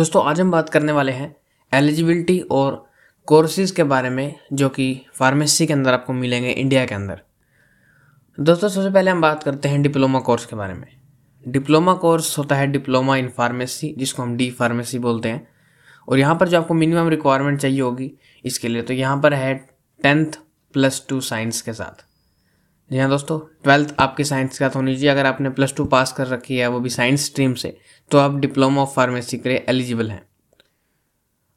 दोस्तों, आज हम बात करने वाले हैं एलिजिबिलिटी और कोर्सेज के बारे में, जो कि फार्मेसी के अंदर आपको मिलेंगे इंडिया के अंदर। दोस्तों, सबसे पहले हम बात करते हैं डिप्लोमा कोर्स के बारे में। डिप्लोमा कोर्स होता है डिप्लोमा इन फार्मेसी जिसको हम डी फार्मेसी बोलते हैं। और यहाँ पर जो आपको मिनिमम रिक्वायरमेंट चाहिए होगी, इसके लिए तो यहाँ पर है टेंथ प्लस टू साइंस के साथ। जी हाँ दोस्तों ट्वेल्थ आपकी साइंस के साथ होनी चाहिए। अगर आपने प्लस टू पास कर रखी है, वो भी साइंस स्ट्रीम से तो आप डिप्लोमा ऑफ़ फार्मेसी के लिए एलिजिबल हैं।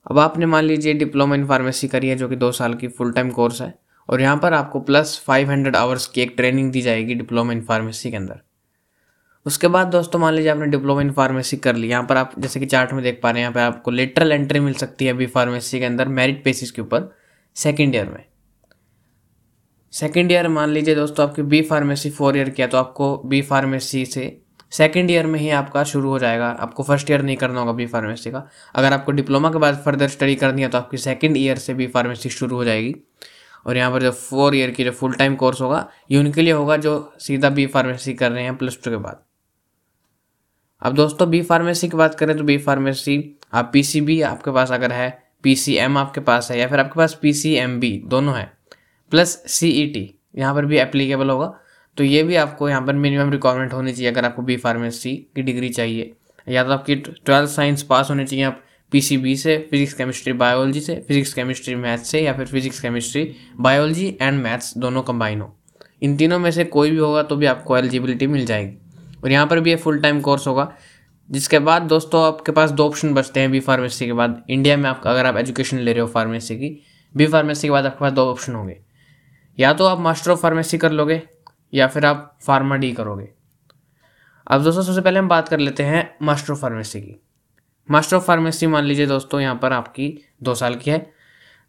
अब आपने मान लीजिए डिप्लोमा इन फार्मेसी करी है, जो कि दो साल की फुल टाइम कोर्स है, और यहाँ पर आपको प्लस फाइव हंड्रेड आवर्स की एक ट्रेनिंग दी जाएगी डिप्लोमा इन फार्मेसी के अंदर। उसके बाद दोस्तों, मान लीजिए आपने डिप्लोमा इन फार्मेसी कर ली। यहाँ पर आप, जैसे कि चार्ट में देख पा रहे हैं, यहाँ पर आपको लेटरल एंट्री मिल सकती है अभी फार्मेसी के अंदर मेरिट बेसिस के ऊपर सेकेंड ईयर में। सेकेंड ईयर मान लीजिए दोस्तों, आपकी बी फार्मेसी फोर ईयर किया तो आपको बी फार्मेसी से सेकेंड ईयर में ही आपका शुरू हो जाएगा। आपको फ़र्स्ट ईयर नहीं करना होगा बी फार्मेसी का। अगर आपको डिप्लोमा के बाद फर्दर स्टडी करनी है तो आपकी सेकेंड ईयर से बी फार्मेसी शुरू हो जाएगी। और यहाँ पर जो फोर ईयर की जो फुल टाइम कोर्स होगा, ये उनके लिए होगा जो सीधा बी फार्मेसी कर रहे हैं प्लस टू के बाद। अब दोस्तों बी फार्मेसी की बात करें तो बी फार्मेसी आप पीसीबी आपके पास अगर है पीसीएम आपके पास है, या फिर आपके पास पीसीएमबी दोनों है। प्लस सी ई टी यहाँ पर भी एप्लीकेबल होगा। तो ये भी आपको यहाँ पर मिनिमम रिक्वायरमेंट होनी चाहिए अगर आपको बी फार्मेसी की डिग्री चाहिए। या तो आपकी ट्वेल्थ साइंस पास होनी चाहिए आप पीसीबी से फिजिक्स केमिस्ट्री बायोलॉजी से फिजिक्स केमिस्ट्री मैथ्स से या फिर physics chemistry biology and maths दोनों कंबाइन हो। इन तीनों में से कोई भी होगा तो भी आपको एलिजिबिलिटी मिल जाएगी। और यहाँ पर भी ये फुल टाइम कोर्स होगा। जिसके बाद दोस्तों आपके पास दो ऑप्शन बचते हैं बी फार्मेसी के बाद। इंडिया में आप, अगर आप एजुकेशन ले रहे हो फार्मेसी की बी फार्मेसी के बाद आपके पास दो ऑप्शन होंगे। या तो आप मास्टर ऑफ़ फार्मेसी कर लोगे, या फिर आप फार्मा डी करोगे। अब दोस्तों, सबसे पहले हम बात कर लेते हैं मास्टर ऑफ़ फार्मेसी की। मास्टर ऑफ़ फार्मेसी मान लीजिए दोस्तों, यहाँ पर आपकी दो साल की है।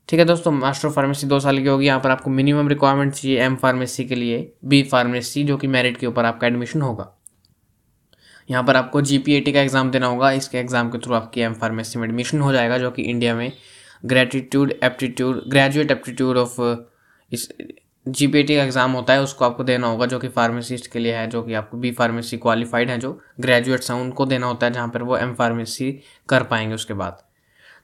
ठीक है दोस्तों मास्टर ऑफ़ फार्मेसी दो साल की होगी, यहाँ पर आपको मिनिमम रिक्वायरमेंट चाहिए एम फार्मेसी के लिए बी फार्मेसी जो कि मेरिट के ऊपर आपका एडमिशन होगा। यहाँ पर आपको जीपीएटी का एग्ज़ाम देना होगा, इसके एग्ज़ाम के थ्रू आपकी एम फार्मेसी में एडमिशन हो जाएगा, जो कि इंडिया में gratitude aptitude graduate aptitude of इस जी का एग्ज़ाम होता है, उसको आपको देना होगा, जो कि फार्मेसिस्ट के लिए है, जो कि आपको बी फार्मेसी क्वालिफाइड हैं, जो ग्रेजुएट्स हैं, उनको देना होता है, जहाँ पर वो एम फार्मेसी कर पाएँगे उसके बाद।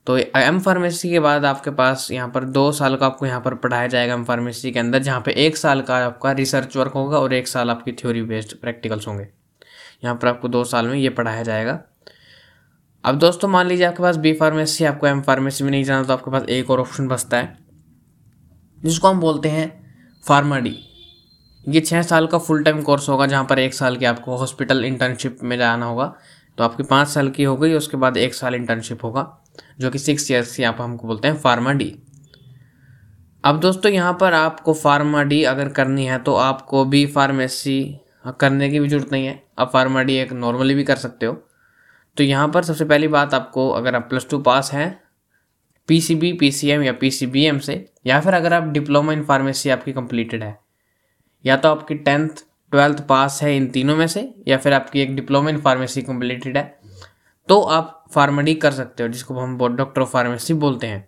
तो एम फार्मेसी के बाद आपके पास यहाँ पर दो साल का आपको यहाँ पर पढ़ाया जाएगा एम फार्मेसी के अंदर, जहाँ पे एक साल का आपका रिसर्च वर्क होगा और एक साल आपकी थ्योरी बेस्ड प्रैक्टिकल्स होंगे। यहाँ पर आपको दो साल में ये पढ़ाया जाएगा। अब दोस्तों, मान लीजिए आपके पास बी फार्मेसी आपको एम फार्मेसी में नहीं जाना तो आपके पास एक और ऑप्शन बचता है। जिसको हम बोलते हैं फार्मा डी। ये छः साल का फुल टाइम कोर्स होगा, जहाँ पर एक साल की आपको हॉस्पिटल इंटर्नशिप में जाना होगा। तो आपकी पाँच साल की हो गई, उसके बाद एक साल इंटर्नशिप होगा, जो कि सिक्स ईयर्स की आप हमको बोलते हैं फार्मा डी। अब दोस्तों, यहाँ पर आपको फार्मा डी अगर करनी है तो आपको भी फार्मेसी करने की भी ज़रूरत नहीं है। आप फार्मा डी एक नॉर्मली भी कर सकते हो। तो यहाँ पर सबसे पहली बात आपको, अगर आप प्लस टू पास हैं पीसीबी पीसीएम या पीसीबीएम से, या फिर अगर आप डिप्लोमा इन फार्मेसी आपकी कंप्लीटेड है, या तो आपकी टेंथ ट्वेल्थ पास है इन तीनों में से, या फिर आपकी एक डिप्लोमा इन फार्मेसी कंप्लीटेड है तो आप फार्मेडी कर सकते हो, जिसको हम डॉक्टर ऑफ़ फार्मेसी बोलते हैं।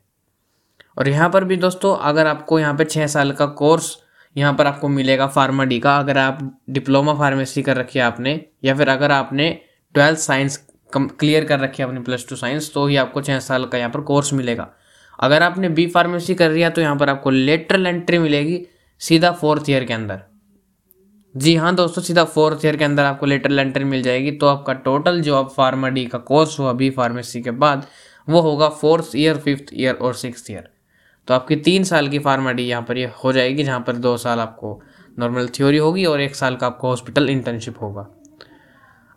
और यहाँ पर भी दोस्तों, अगर आपको यहाँ पर छः साल का कोर्स यहाँ पर आपको मिलेगा फार्माडी का, अगर आप डिप्लोमा फार्मेसी कर रखी है आपने, या फिर अगर आपने ट्वेल्थ साइंस क्लियर कर रखी है अपनी प्लस टू साइंस तो ही आपको छः साल का यहाँ पर कोर्स मिलेगा। अगर आपने बी फार्मेसी कर लिया तो यहाँ पर आपको लेटरल एंट्री मिलेगी सीधा फोर्थ ईयर के अंदर। जी हाँ दोस्तों, सीधा फोर्थ ईयर के अंदर आपको लेटरल एंट्री मिल जाएगी तो आपका टोटल जो आप फार्मा डी का कोर्स हुआ बी फार्मेसी के बाद, वो होगा फोर्थ ईयर फिफ्थ ईयर और सिक्स ईयर तो आपकी तीन साल की फार्मा डी यहाँ पर ये हो जाएगी, जहाँ पर दो साल आपको नॉर्मल थ्योरी होगी और एक साल का आपको हॉस्पिटल इंटर्नशिप होगा।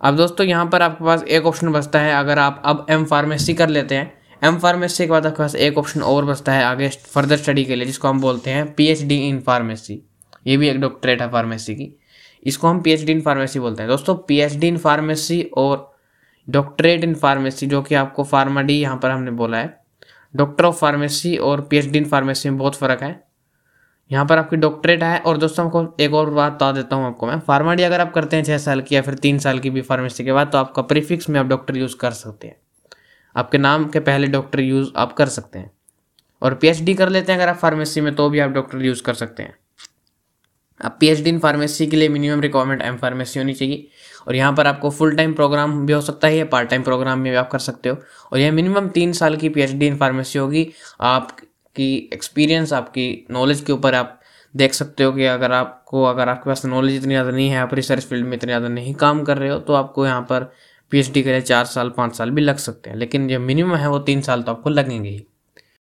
अब दोस्तों, यहाँ पर आपके पास एक ऑप्शन बचता है। अगर आप अब एम फार्मेसी कर लेते हैं एम फार्मेसी के बाद आपके पास एक ऑप्शन और बचता है आगे फर्दर स्टडी के लिए, जिसको हम बोलते हैं पीएचडी इन फार्मेसी ये भी एक डॉक्टरेट है फार्मेसी की। इसको हम पीएचडी इन फार्मेसी बोलते हैं। दोस्तों पीएचडी इन फार्मेसी और डॉक्टरेट इन फार्मेसी जो कि आपको फार्मा डी यहाँ पर हमने बोला है डॉक्टर ऑफ़ फार्मेसी और पीएचडी इन फार्मेसी में बहुत फ़र्क है। यहाँ पर आपकी डॉक्टरेट है और दोस्तों आपको एक और बात बता देता हूँ आपको मैं। फार्माडी अगर आप करते हैं छः साल की या फिर तीन साल की भी फार्मेसी के बाद तो आपका प्रीफिक्स में आप डॉक्टर यूज़ कर सकते हैं। आपके नाम के पहले डॉक्टर यूज़ आप कर सकते हैं। और पीएचडी कर लेते हैं अगर आप फार्मेसी में तो भी आप डॉक्टर यूज़ कर सकते हैं। आप पी एच इन फार्मेसी के लिए मिनिमम रिक्वायरमेंट एम फार्मेसी होनी चाहिए। और यहाँ पर आपको फुल टाइम प्रोग्राम भी हो सकता है या पार्ट टाइम प्रोग्राम में भी आप कर सकते हो। और यह मिनिमम तीन साल की पी एच इन फार्मेसी होगी। आपकी एक्सपीरियंस आपकी नॉलेज के ऊपर आप देख सकते हो कि अगर आपको, अगर आपके पास नॉलेज इतनी ज़्यादा नहीं है, आप रिसर्च फ़ील्ड में इतने ज़्यादा नहीं काम कर रहे हो तो आपको यहाँ पर पीएचडी के लिए चार साल, पाँच साल भी लग सकते हैं। लेकिन जो मिनिमम है वो तीन साल तो आपको लगेंगे ही।